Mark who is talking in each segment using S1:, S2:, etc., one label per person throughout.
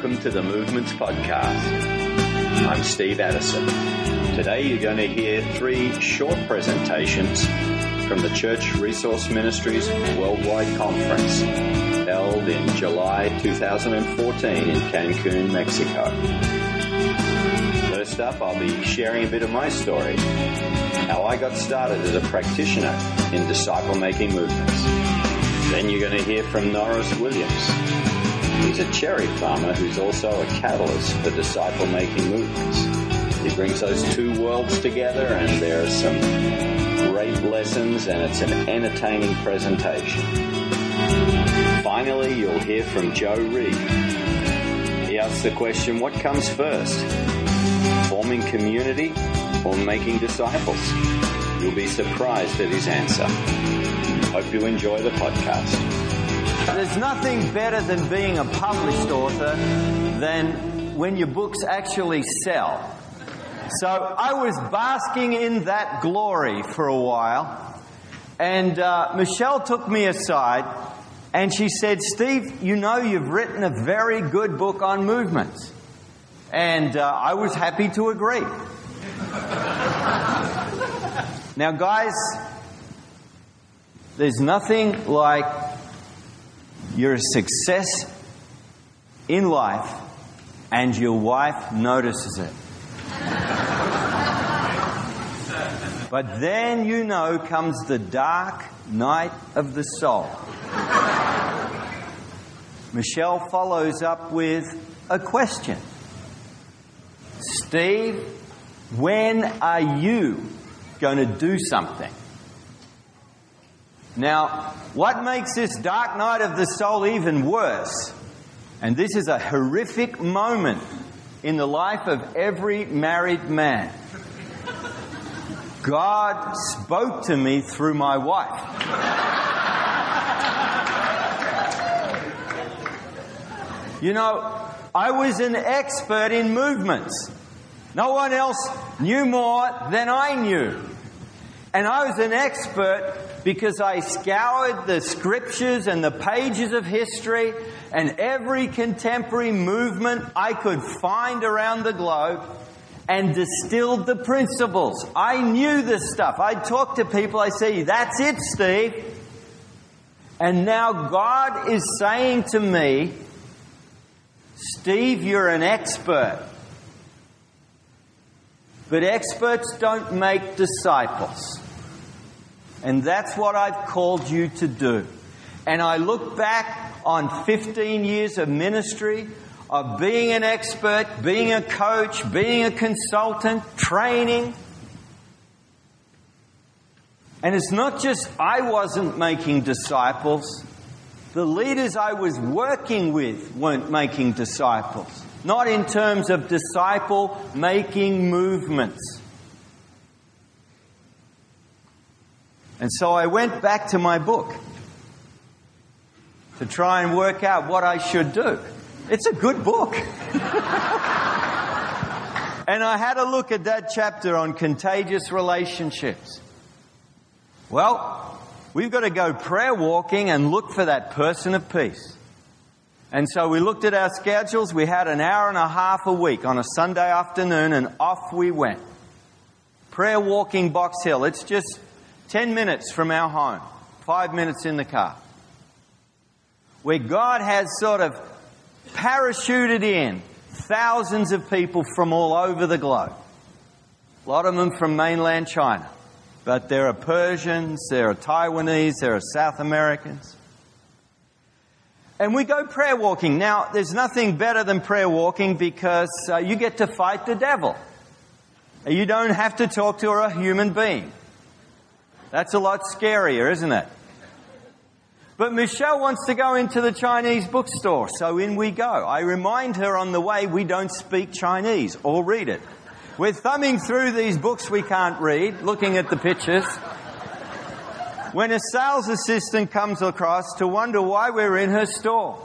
S1: welcome to the Movements Podcast. I'm Steve Addison. Today you're going to hear three short presentations from the Church Resource Ministries Worldwide Conference held in July 2014 in Cancun, Mexico. First up, I'll be sharing a bit of my story, how I got started as a practitioner in disciple making movements. Then you're going to hear from Norris Williams, He's a cherry farmer who's also a catalyst for disciple making movements. He brings those two worlds together, and there are some great lessons, and it's an entertaining presentation. Finally, you'll hear from Joe Reed. He asks the question what comes first? Forming community or making disciples? You'll be surprised at his answer. Hope you enjoy the podcast.
S2: There's nothing better than being a published author than when your books actually sell. So I was basking in that glory for a while, and uh, Michelle took me aside and she said, Steve, you know you've written a very good book on movements. And uh, I was happy to agree. now, guys, there's nothing like you're a success in life and your wife notices it. but then you know comes the dark night of the soul. Michelle follows up with a question Steve, when are you going to do something? Now, what makes this dark night of the soul even worse, and this is a horrific moment in the life of every married man, God spoke to me through my wife. You know, I was an expert in movements. No one else knew more than I knew. And I was an expert because I scoured the scriptures and the pages of history and every contemporary movement I could find around the globe and distilled the principles. I knew this stuff. I talked to people, I say, that's it, Steve. And now God is saying to me, Steve, you're an expert. But experts don't make disciples. And that's what I've called you to do. And I look back on 15 years of ministry, of being an expert, being a coach, being a consultant, training. And it's not just I wasn't making disciples, the leaders I was working with weren't making disciples. Not in terms of disciple making movements. And so I went back to my book to try and work out what I should do. It's a good book. and I had a look at that chapter on contagious relationships. Well, we've got to go prayer walking and look for that person of peace. And so we looked at our schedules. We had an hour and a half a week on a Sunday afternoon, and off we went. Prayer walking Box Hill. It's just 10 minutes from our home, five minutes in the car, where God has sort of parachuted in thousands of people from all over the globe. A lot of them from mainland China. But there are Persians, there are Taiwanese, there are South Americans. And we go prayer walking. Now, there's nothing better than prayer walking because uh, you get to fight the devil. You don't have to talk to a human being. That's a lot scarier, isn't it? But Michelle wants to go into the Chinese bookstore, so in we go. I remind her on the way we don't speak Chinese or read it. We're thumbing through these books we can't read, looking at the pictures. When a sales assistant comes across to wonder why we're in her store.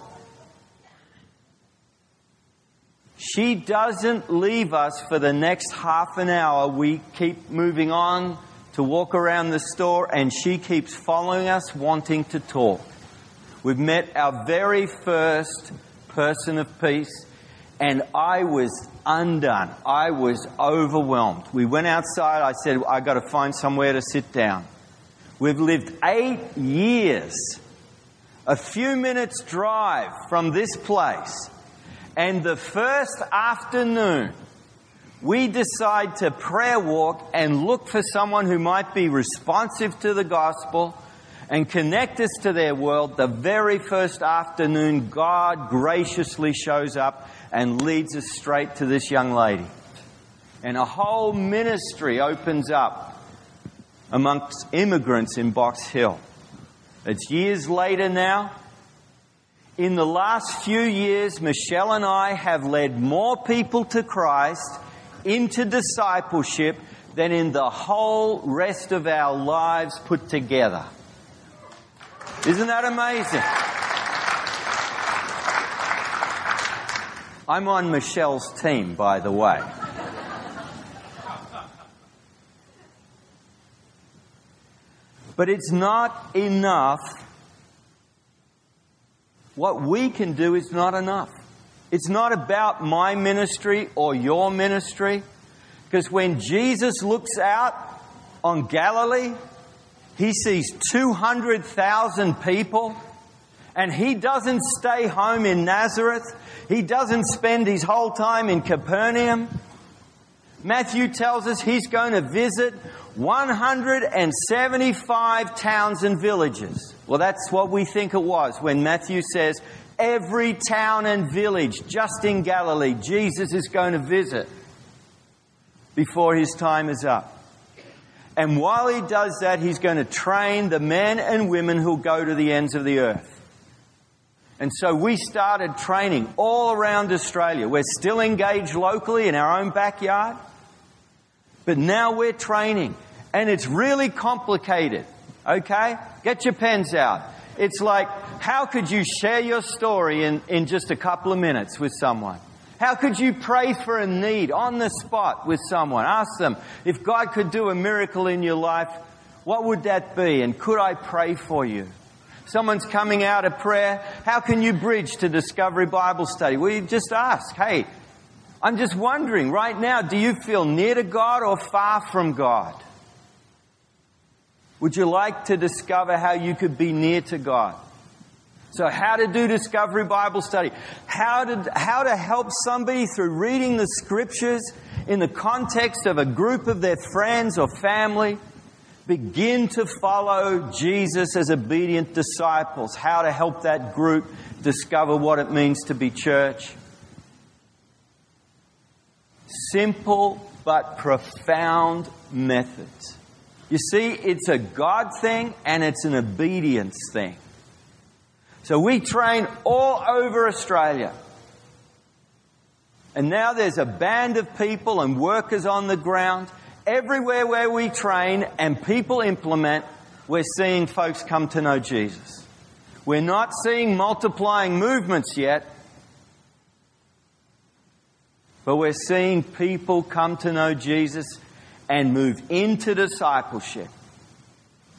S2: She doesn't leave us for the next half an hour. We keep moving on to walk around the store, and she keeps following us, wanting to talk. We've met our very first person of peace. And I was undone. I was overwhelmed. We went outside. I said, I got to find somewhere to sit down. We've lived eight years, a few minutes drive from this place. And the first afternoon, we decide to prayer walk and look for someone who might be responsive to the gospel and connect us to their world. The very first afternoon, God graciously shows up and leads us straight to this young lady. And a whole ministry opens up amongst immigrants in Box Hill. It's years later now. In the last few years, Michelle and I have led more people to Christ into discipleship than in the whole rest of our lives put together. Isn't that amazing? I'm on Michelle's team, by the way. But it's not enough. What we can do is not enough. It's not about my ministry or your ministry. Because when Jesus looks out on Galilee, he sees 200,000 people and he doesn't stay home in Nazareth. He doesn't spend his whole time in Capernaum. Matthew tells us he's going to visit 175 towns and villages. Well, that's what we think it was when Matthew says every town and village just in Galilee Jesus is going to visit before his time is up. And while he does that, he's going to train the men and women who'll go to the ends of the earth. And so we started training all around Australia. We're still engaged locally in our own backyard, but now we're training. And it's really complicated. Okay? Get your pens out. It's like, how could you share your story in, in just a couple of minutes with someone? How could you pray for a need on the spot with someone? Ask them, if God could do a miracle in your life, what would that be? And could I pray for you? Someone's coming out of prayer. How can you bridge to Discovery Bible Study? Well, you just ask, hey, I'm just wondering right now, do you feel near to God or far from God? Would you like to discover how you could be near to God? So, how to do discovery Bible study, how to, how to help somebody through reading the scriptures in the context of a group of their friends or family begin to follow Jesus as obedient disciples, how to help that group discover what it means to be church. Simple but profound methods. You see, it's a God thing and it's an obedience thing. So we train all over Australia. And now there's a band of people and workers on the ground. Everywhere where we train and people implement, we're seeing folks come to know Jesus. We're not seeing multiplying movements yet, but we're seeing people come to know Jesus and move into discipleship.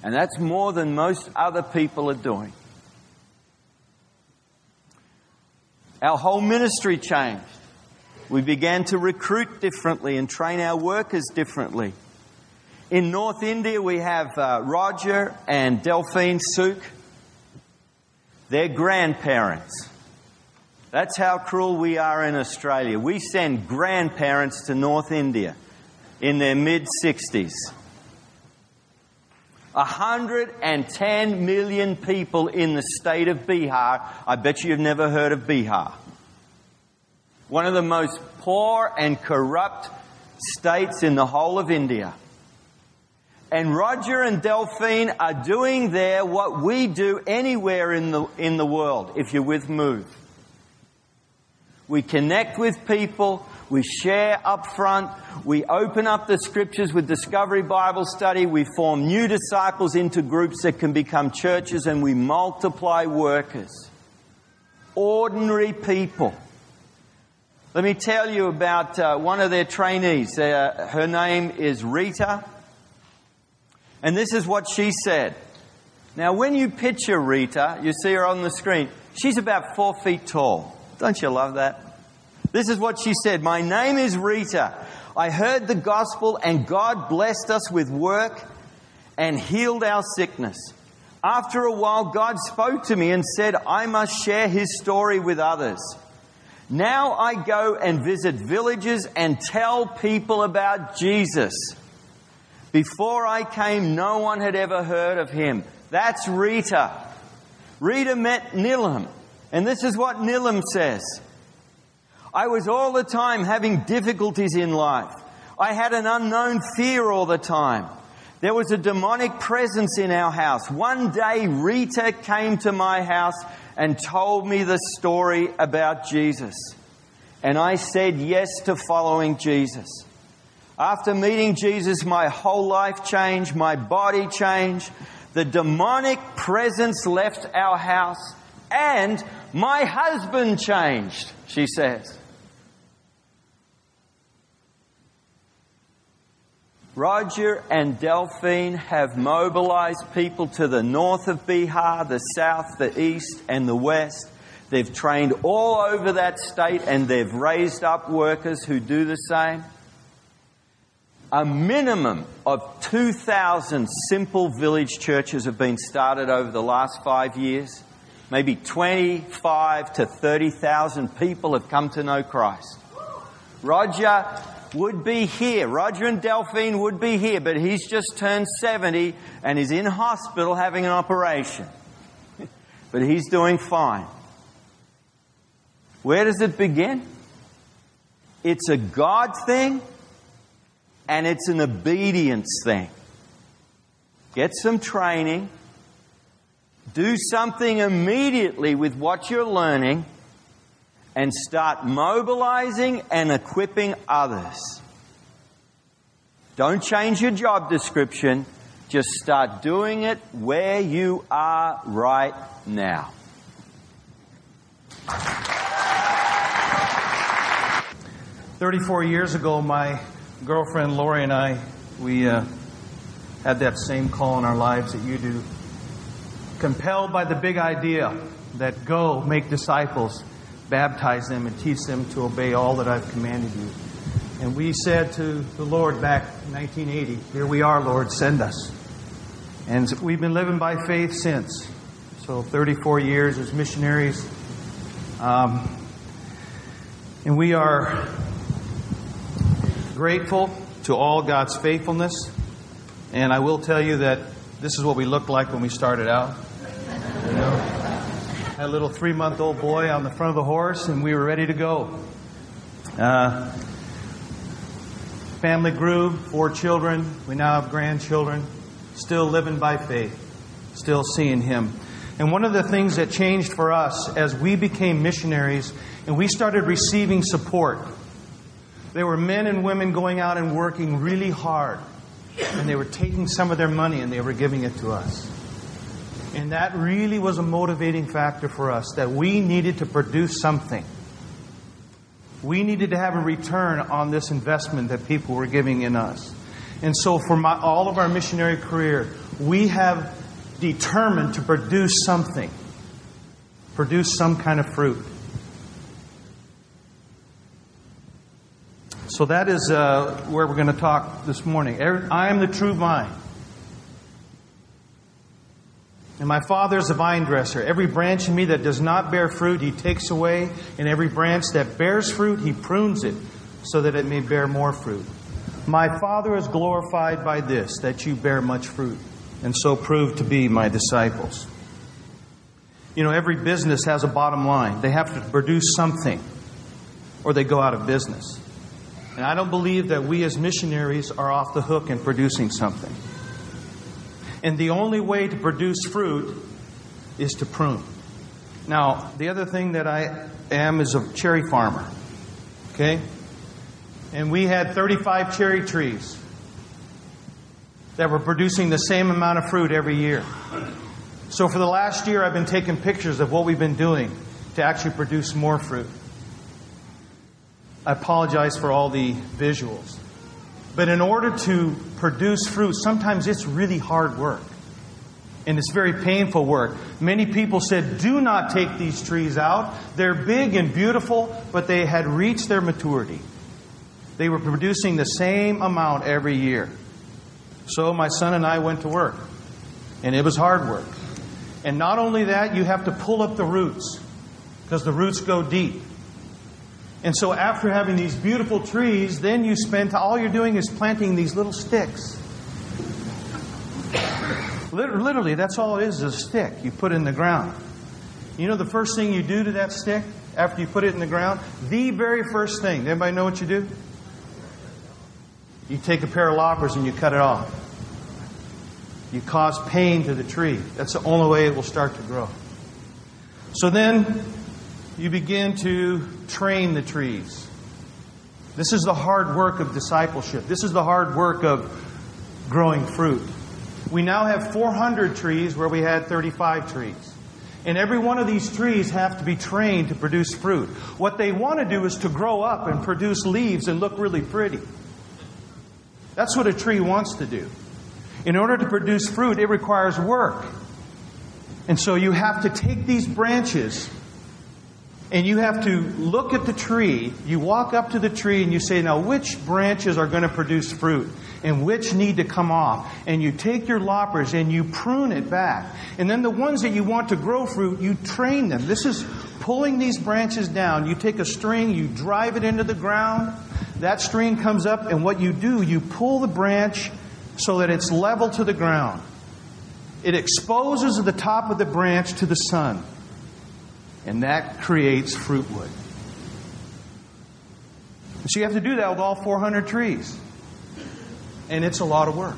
S2: And that's more than most other people are doing. Our whole ministry changed. We began to recruit differently and train our workers differently. In North India, we have uh, Roger and Delphine Sook. They're grandparents. That's how cruel we are in Australia. We send grandparents to North India in their mid 60s. 110 million people in the state of Bihar. I bet you've never heard of Bihar. One of the most poor and corrupt states in the whole of India. And Roger and Delphine are doing there what we do anywhere in the, in the world, if you're with Move. We connect with people, we share up front. We open up the scriptures with Discovery Bible Study. We form new disciples into groups that can become churches and we multiply workers. Ordinary people. Let me tell you about uh, one of their trainees. Uh, her name is Rita. And this is what she said. Now, when you picture Rita, you see her on the screen. She's about four feet tall. Don't you love that? This is what she said My name is Rita. I heard the gospel, and God blessed us with work and healed our sickness. After a while, God spoke to me and said, I must share his story with others. Now I go and visit villages and tell people about Jesus. Before I came, no one had ever heard of him. That's Rita. Rita met Nilam, and this is what Nilam says. I was all the time having difficulties in life. I had an unknown fear all the time. There was a demonic presence in our house. One day, Rita came to my house and told me the story about Jesus. And I said yes to following Jesus. After meeting Jesus, my whole life changed, my body changed, the demonic presence left our house, and my husband changed, she says. Roger and Delphine have mobilized people to the north of Bihar, the south, the east, and the west. They've trained all over that state and they've raised up workers who do the same. A minimum of 2,000 simple village churches have been started over the last five years. Maybe 25 to 30,000 people have come to know Christ. Roger would be here. Roger and Delphine would be here, but he's just turned 70 and is in hospital having an operation. but he's doing fine. Where does it begin? It's a God thing and it's an obedience thing. Get some training. Do something immediately with what you're learning and start mobilizing and equipping others. Don't change your job description. Just start doing it where you are right now.
S3: Thirty-four years ago, my girlfriend Lori and I, we uh, had that same call in our lives that you do. Compelled by the big idea that go make disciples baptize them and teach them to obey all that I've commanded you. And we said to the Lord back in 1980, Here we are, Lord, send us. And we've been living by faith since. So 34 years as missionaries. Um, and we are grateful to all God's faithfulness. And I will tell you that this is what we looked like when we started out. Had a little three month old boy on the front of the horse, and we were ready to go. Uh, family grew, four children. We now have grandchildren. Still living by faith, still seeing Him. And one of the things that changed for us as we became missionaries and we started receiving support, there were men and women going out and working really hard. And they were taking some of their money and they were giving it to us. And that really was a motivating factor for us that we needed to produce something. We needed to have a return on this investment that people were giving in us. And so, for my, all of our missionary career, we have determined to produce something, produce some kind of fruit. So, that is uh, where we're going to talk this morning. I am the true vine. And my Father is a vine dresser. Every branch in me that does not bear fruit, he takes away. And every branch that bears fruit, he prunes it so that it may bear more fruit. My Father is glorified by this, that you bear much fruit, and so prove to be my disciples. You know, every business has a bottom line. They have to produce something, or they go out of business. And I don't believe that we as missionaries are off the hook in producing something. And the only way to produce fruit is to prune. Now, the other thing that I am is a cherry farmer. Okay? And we had 35 cherry trees that were producing the same amount of fruit every year. So for the last year, I've been taking pictures of what we've been doing to actually produce more fruit. I apologize for all the visuals. But in order to produce fruit, sometimes it's really hard work. And it's very painful work. Many people said, do not take these trees out. They're big and beautiful, but they had reached their maturity. They were producing the same amount every year. So my son and I went to work. And it was hard work. And not only that, you have to pull up the roots because the roots go deep. And so after having these beautiful trees, then you spend all you're doing is planting these little sticks. Literally, that's all it is, is a stick you put in the ground. You know the first thing you do to that stick after you put it in the ground? The very first thing. Anybody know what you do? You take a pair of loppers and you cut it off. You cause pain to the tree. That's the only way it will start to grow. So then you begin to train the trees. This is the hard work of discipleship. This is the hard work of growing fruit. We now have 400 trees where we had 35 trees. And every one of these trees have to be trained to produce fruit. What they want to do is to grow up and produce leaves and look really pretty. That's what a tree wants to do. In order to produce fruit, it requires work. And so you have to take these branches and you have to look at the tree. You walk up to the tree and you say, Now, which branches are going to produce fruit and which need to come off? And you take your loppers and you prune it back. And then the ones that you want to grow fruit, you train them. This is pulling these branches down. You take a string, you drive it into the ground. That string comes up, and what you do, you pull the branch so that it's level to the ground. It exposes the top of the branch to the sun and that creates fruit wood. So you have to do that with all 400 trees. And it's a lot of work.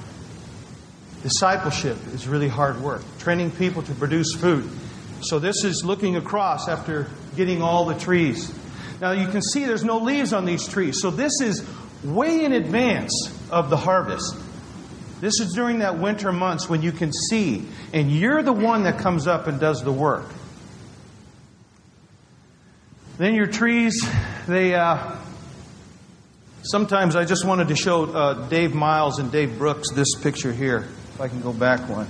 S3: Discipleship is really hard work, training people to produce food. So this is looking across after getting all the trees. Now you can see there's no leaves on these trees. So this is way in advance of the harvest. This is during that winter months when you can see, and you're the one that comes up and does the work. Then your trees, they. Uh, sometimes I just wanted to show uh, Dave Miles and Dave Brooks this picture here, if I can go back one.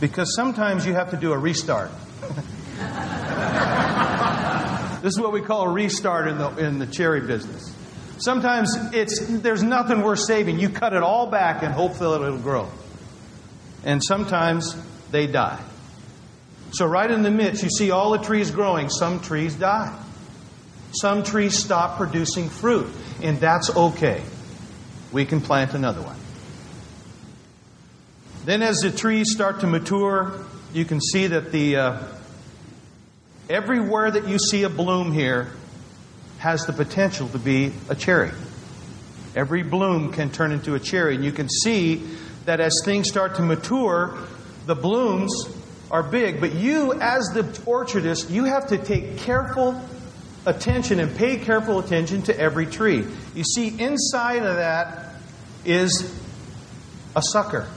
S3: Because sometimes you have to do a restart. this is what we call a restart in the, in the cherry business. Sometimes it's, there's nothing worth saving. You cut it all back and hopefully it'll grow. And sometimes they die. So, right in the midst, you see all the trees growing, some trees die. Some trees stop producing fruit, and that's okay. We can plant another one. Then, as the trees start to mature, you can see that the uh, everywhere that you see a bloom here has the potential to be a cherry. Every bloom can turn into a cherry, and you can see that as things start to mature, the blooms are big. But you, as the orchardist, you have to take careful attention and pay careful attention to every tree. You see, inside of that is a sucker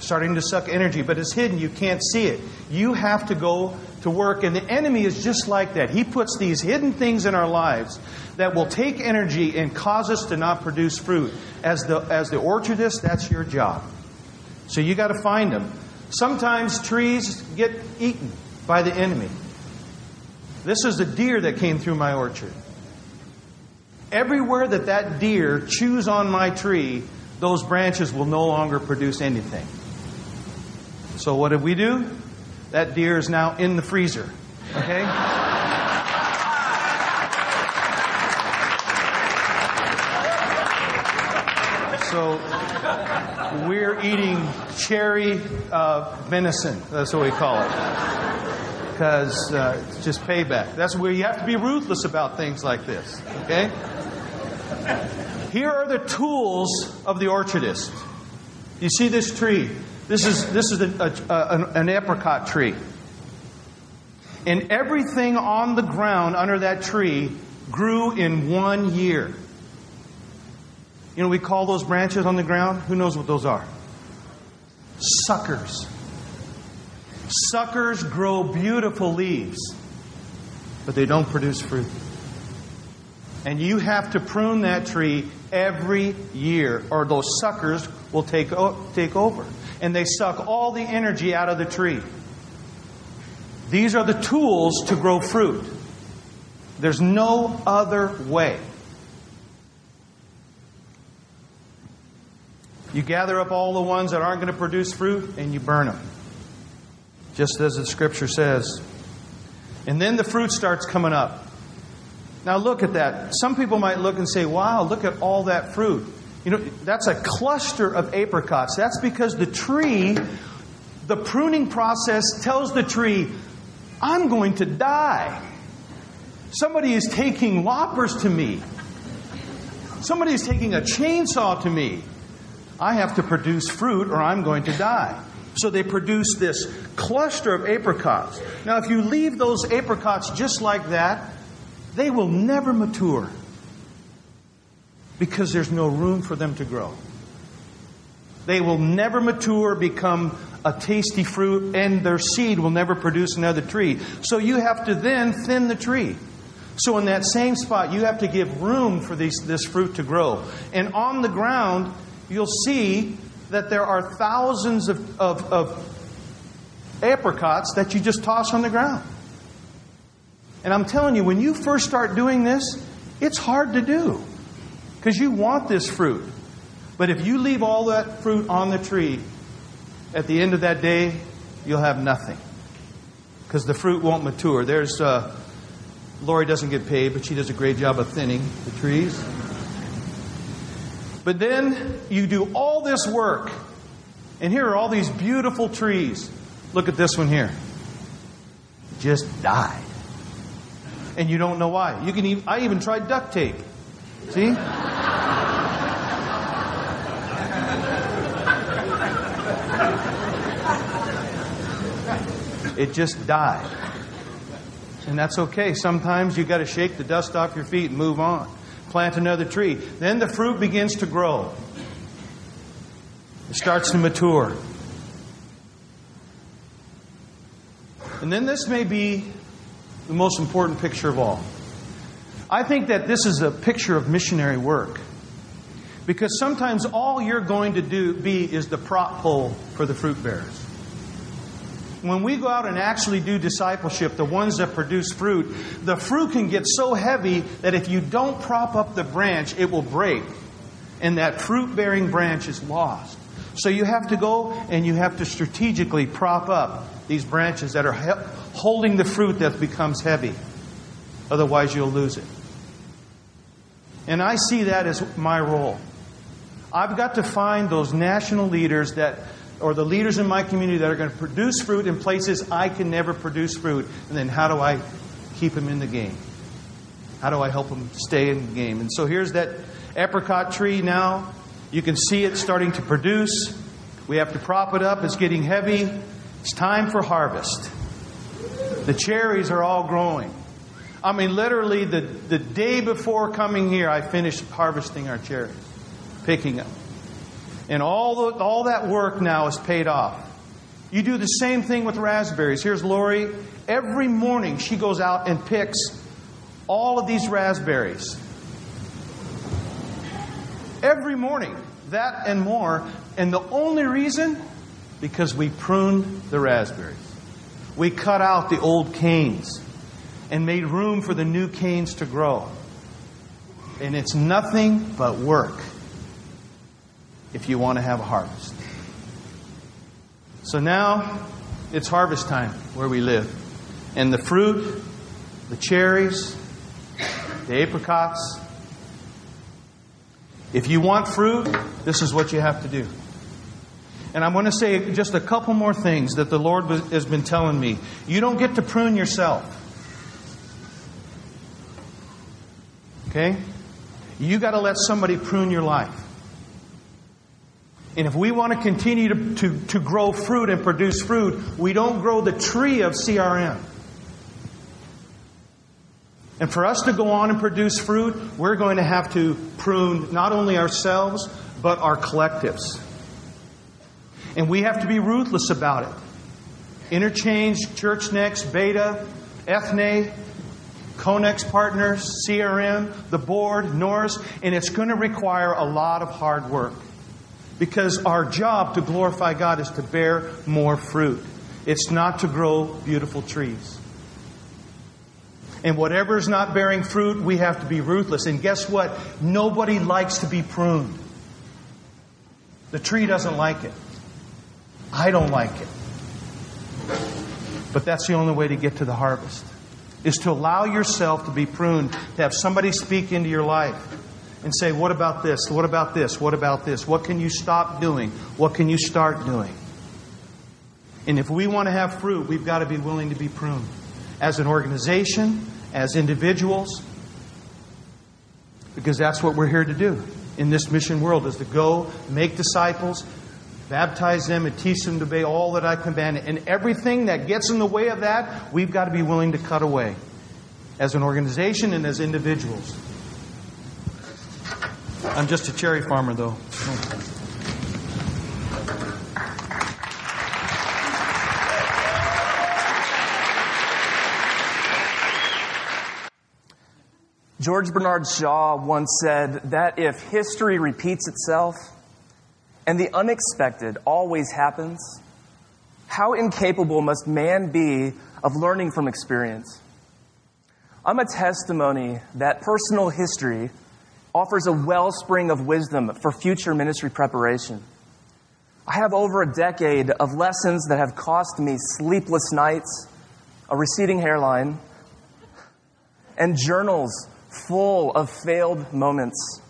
S3: starting to suck energy, but it's hidden. You can't see it. You have to go to work, and the enemy is just like that. He puts these hidden things in our lives that will take energy and cause us to not produce fruit. As the, as the orchardist, that's your job. So you got to find them. Sometimes trees get eaten by the enemy. This is a deer that came through my orchard. Everywhere that that deer chews on my tree, those branches will no longer produce anything. So what did we do? That deer is now in the freezer. Okay? so we're eating cherry uh, venison. That's what we call it because uh, it's just payback. That's where you have to be ruthless about things like this. Okay? Here are the tools of the orchardist. You see this tree? This is this is a, a, a, an apricot tree. And everything on the ground under that tree grew in one year. You know, we call those branches on the ground. Who knows what those are? Suckers. Suckers grow beautiful leaves, but they don't produce fruit. And you have to prune that tree every year, or those suckers will take, take over. and they suck all the energy out of the tree. These are the tools to grow fruit. There's no other way. You gather up all the ones that aren't going to produce fruit and you burn them. Just as the scripture says. And then the fruit starts coming up. Now look at that. Some people might look and say, wow, look at all that fruit. You know, that's a cluster of apricots. That's because the tree, the pruning process tells the tree, I'm going to die. Somebody is taking loppers to me. Somebody is taking a chainsaw to me. I have to produce fruit or I'm going to die. So they produce this cluster of apricots. Now, if you leave those apricots just like that, they will never mature because there's no room for them to grow. They will never mature, become a tasty fruit, and their seed will never produce another tree. So you have to then thin the tree. So in that same spot, you have to give room for these, this fruit to grow. And on the ground, you'll see that there are thousands of, of, of apricots that you just toss on the ground. And I'm telling you, when you first start doing this, it's hard to do because you want this fruit. But if you leave all that fruit on the tree, at the end of that day, you'll have nothing because the fruit won't mature. There's uh, Lori doesn't get paid, but she does a great job of thinning the trees. But then you do all this work, and here are all these beautiful trees. Look at this one here. Just died. And you don't know why. You can even, I even tried duct tape. See? it just died. And that's okay. Sometimes you got to shake the dust off your feet and move on plant another tree. Then the fruit begins to grow, it starts to mature. And then this may be the most important picture of all. I think that this is a picture of missionary work. Because sometimes all you're going to do be is the prop pole for the fruit bearers when we go out and actually do discipleship, the ones that produce fruit, the fruit can get so heavy that if you don't prop up the branch, it will break. And that fruit bearing branch is lost. So you have to go and you have to strategically prop up these branches that are holding the fruit that becomes heavy. Otherwise, you'll lose it. And I see that as my role. I've got to find those national leaders that or the leaders in my community that are going to produce fruit in places I can never produce fruit. And then how do I keep them in the game? How do I help them stay in the game? And so here's that apricot tree now. You can see it starting to produce. We have to prop it up. It's getting heavy. It's time for harvest. The cherries are all growing. I mean, literally, the, the day before coming here, I finished harvesting our cherries, picking them. And all, the, all that work now is paid off. You do the same thing with raspberries. Here's Lori. Every morning she goes out and picks all of these raspberries. Every morning. That and more. And the only reason? Because we pruned the raspberries. We cut out the old canes and made room for the new canes to grow. And it's nothing but work if you want to have a harvest. So now it's harvest time where we live. And the fruit, the cherries, the apricots. If you want fruit, this is what you have to do. And I'm going to say just a couple more things that the Lord has been telling me. You don't get to prune yourself. Okay? You got to let somebody prune your life. And if we want to continue to, to, to grow fruit and produce fruit, we don't grow the tree of CRM. And for us to go on and produce fruit, we're going to have to prune not only ourselves, but our collectives. And we have to be ruthless about it. InnerChange, Church Next, Beta, Ethne, Conex Partners, CRM, the board, Norris, and it's going to require a lot of hard work. Because our job to glorify God is to bear more fruit. It's not to grow beautiful trees. And whatever is not bearing fruit, we have to be ruthless. And guess what? Nobody likes to be pruned. The tree doesn't like it. I don't like it. But that's the only way to get to the harvest. Is to allow yourself to be pruned, to have somebody speak into your life and say, What about this? What about this? What about this? What can you stop doing? What can you start doing? And if we want to have fruit, we've got to be willing to be pruned. As an organization, as individuals, because that's what we're here to do in this mission world is to go make disciples baptize them and teach them to obey all that i command and everything that gets in the way of that we've got to be willing to cut away as an organization and as individuals i'm just a cherry farmer though
S4: George Bernard Shaw once said that if history repeats itself and the unexpected always happens, how incapable must man be of learning from experience? I'm a testimony that personal history offers a wellspring of wisdom for future ministry preparation. I have over a decade of lessons that have cost me sleepless nights, a receding hairline, and journals full of failed moments.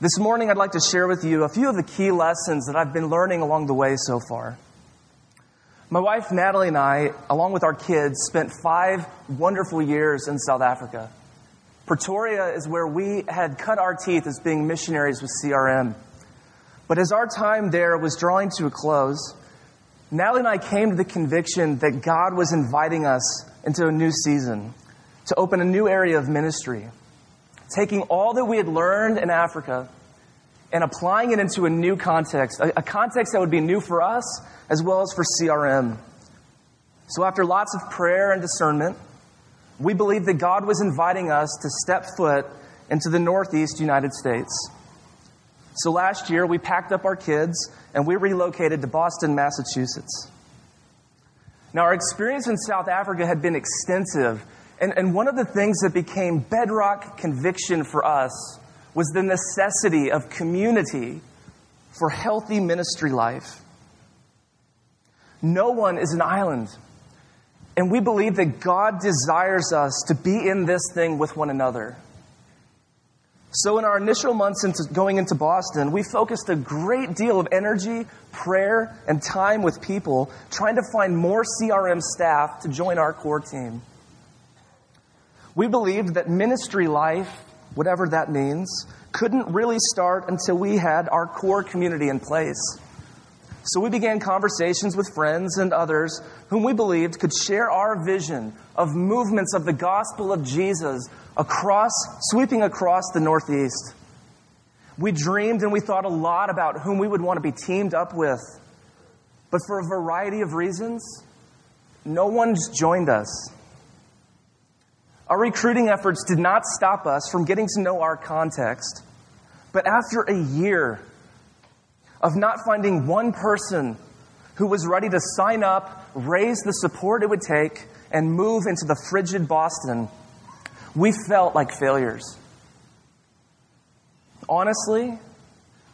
S4: This morning, I'd like to share with you a few of the key lessons that I've been learning along the way so far. My wife Natalie and I, along with our kids, spent five wonderful years in South Africa. Pretoria is where we had cut our teeth as being missionaries with CRM. But as our time there was drawing to a close, Natalie and I came to the conviction that God was inviting us into a new season to open a new area of ministry, taking all that we had learned in Africa and applying it into a new context, a, context that would be new for us as well as for CRM. So, after lots of prayer and discernment, we believed that God was inviting us to step foot into the Northeast United States. So, last year, we packed up our kids and we relocated to Boston, Massachusetts. Now, our experience in South Africa had been extensive and, and one of the things that became bedrock conviction for us was the necessity of community for healthy ministry life. No one is an island. And we believe that God desires us to be in this thing with one another. So, in our initial months into going into Boston, we focused a great deal of energy, prayer, and time with people trying to find more CRM staff to join our core team. We believed that ministry life, whatever that means, couldn't really start until we had our core community in place. So we began conversations with friends and others whom we believed could share our vision of movements of the gospel of Jesus across, sweeping across the Northeast. We dreamed and we thought a lot about whom we would want to be teamed up with. But for a variety of reasons, no one's joined us. Our recruiting efforts did not stop us from getting to know our context. But after a year of not finding one person who was ready to sign up, raise the support it would take, and move into the frigid Boston, we felt like failures. Honestly,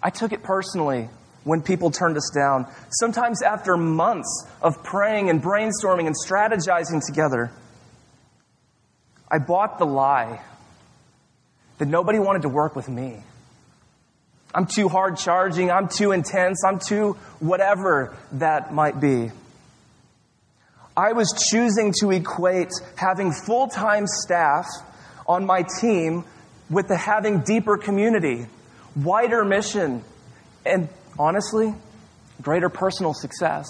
S4: I took it personally when people turned us down. Sometimes after months of praying and brainstorming and strategizing together. I bought the lie that nobody wanted to work with me. I'm too hard charging, I'm too intense, I'm too whatever that might be. I was choosing to equate having full time staff on my team with the having deeper community, wider mission, and honestly, greater personal success.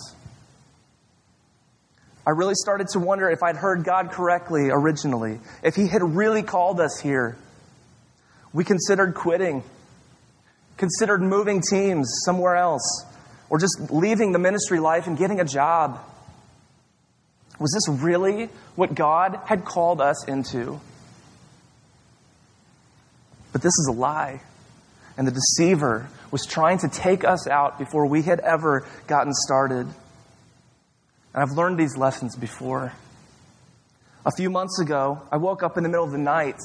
S4: I really started to wonder if I'd heard God correctly originally, if He had really called us here. We considered quitting, considered moving teams somewhere else, or just leaving the ministry life and getting a job. Was this really what God had called us into? But this is a lie. and the deceiver was trying to take us out before we had ever gotten started. And I've learned these lessons before. A few months ago, I woke up in the middle of the night,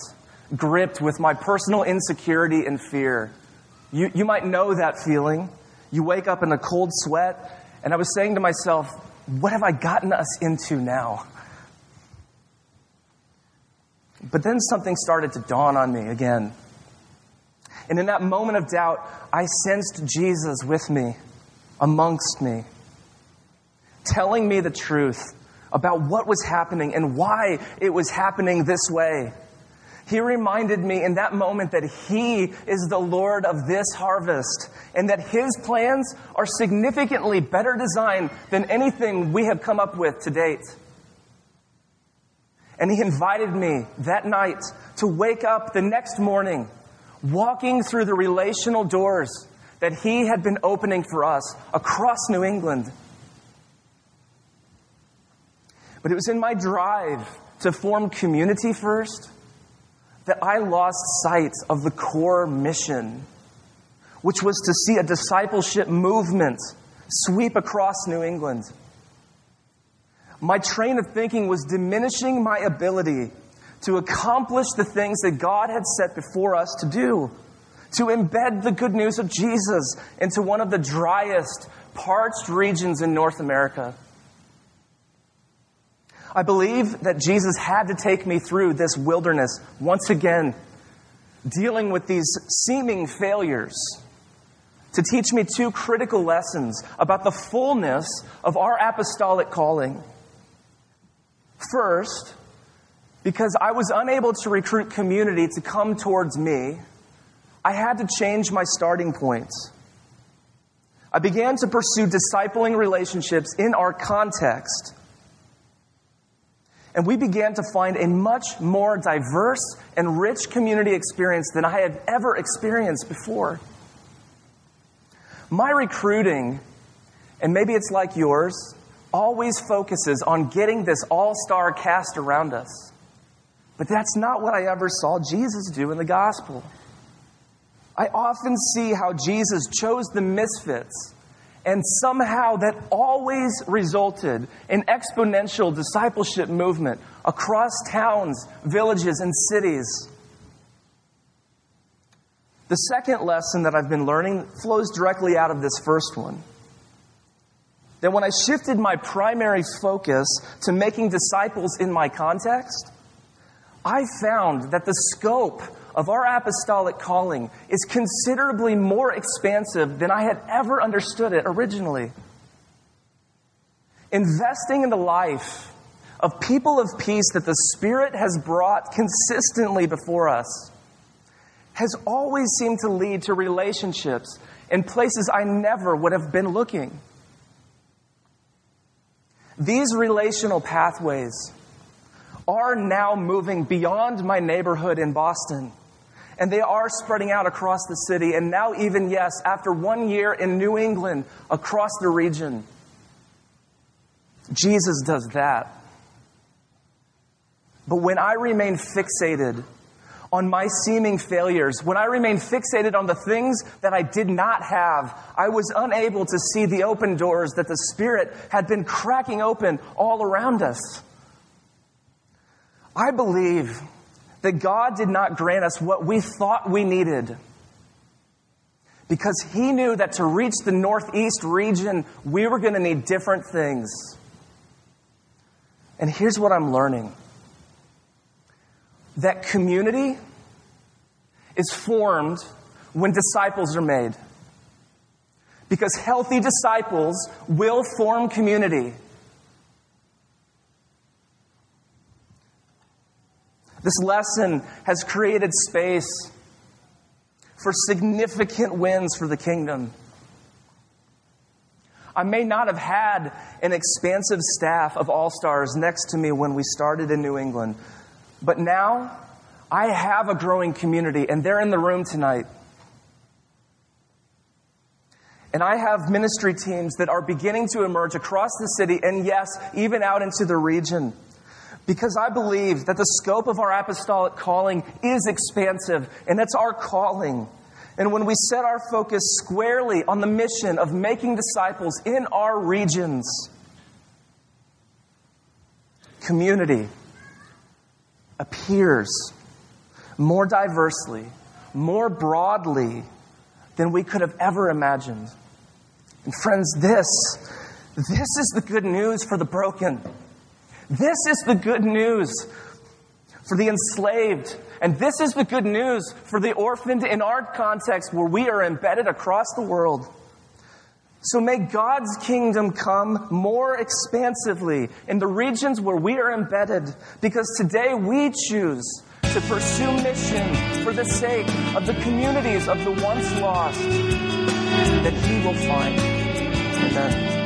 S4: gripped with my personal insecurity and fear. You, you might know that feeling. You wake up in a cold sweat, and I was saying to myself, What have I gotten us into now? But then something started to dawn on me again. And in that moment of doubt, I sensed Jesus with me, amongst me, telling me the truth about what was happening and why it was happening this way. He reminded me in that moment that He is the Lord of this harvest and that His plans are significantly better designed than anything we have come up with to date. And He invited me that night to wake up the next morning walking through the relational doors that He had been opening for us across New England. But it was in my drive to form community first that I lost sight of the core mission, which was to see a discipleship movement sweep across New England. My train of thinking was diminishing my ability to accomplish the things that God had set before us to do, to embed the good news of Jesus into one of the driest, parched regions in North America. I believe that Jesus had to take me through this wilderness once again, dealing with these seeming failures, to teach me two critical lessons about the fullness of our apostolic calling. First, because I was unable to recruit community to come towards me, I had to change my starting points. I began to pursue discipling relationships in our context and we began to find a much more diverse and rich community experience than I had ever experienced before. My recruiting, and maybe it's like yours, always focuses on getting this all star cast around us. But that's not what I ever saw Jesus do in the gospel. I often see how Jesus chose the misfits and somehow that always resulted in exponential discipleship movement across towns, villages, and cities. The second lesson that I've been learning flows directly out of this first one. That when I shifted my primary focus to making disciples in my context, I found that the scope of our apostolic calling is considerably more expansive than I had ever understood it originally. Investing in the life of people of peace that the Spirit has brought consistently before us has always seemed to lead to relationships in places I never would have been looking. These relational pathways are now moving beyond my neighborhood in Boston and they are spreading out across the city. And now, even, yes, after one year in New England, across the region, Jesus does that. But when I remain fixated on my seeming failures, when I remain fixated on the things that I did not have, I was unable to see the open doors that the Spirit had been cracking open all around us. I believe that God did not grant us what we thought we needed. Because He knew that to reach the Northeast region, we were going to need different things. And here's what I'm learning that community is formed when disciples are made. Because healthy disciples will form community. This lesson has created space for significant wins for the kingdom. I may not have had an expansive staff of all stars next to me when we started in New England, but now I have a growing community, and they're in the room tonight. And I have ministry teams that are beginning to emerge across the city, and yes, even out into the region because I believe that the scope of our apostolic calling is expansive, and that's our calling and when we set our focus squarely on the mission of making disciples in our regions, community appears more diversely, more broadly than we could have ever imagined. And friends, this, this is the good news for the broken. This is the good news for the enslaved. And this is the good news for the orphaned in our context where we are embedded across the world. So may God's kingdom come more expansively in the regions where we are embedded because today we choose to pursue mission for the sake of the communities of the once lost that He will find. Amen.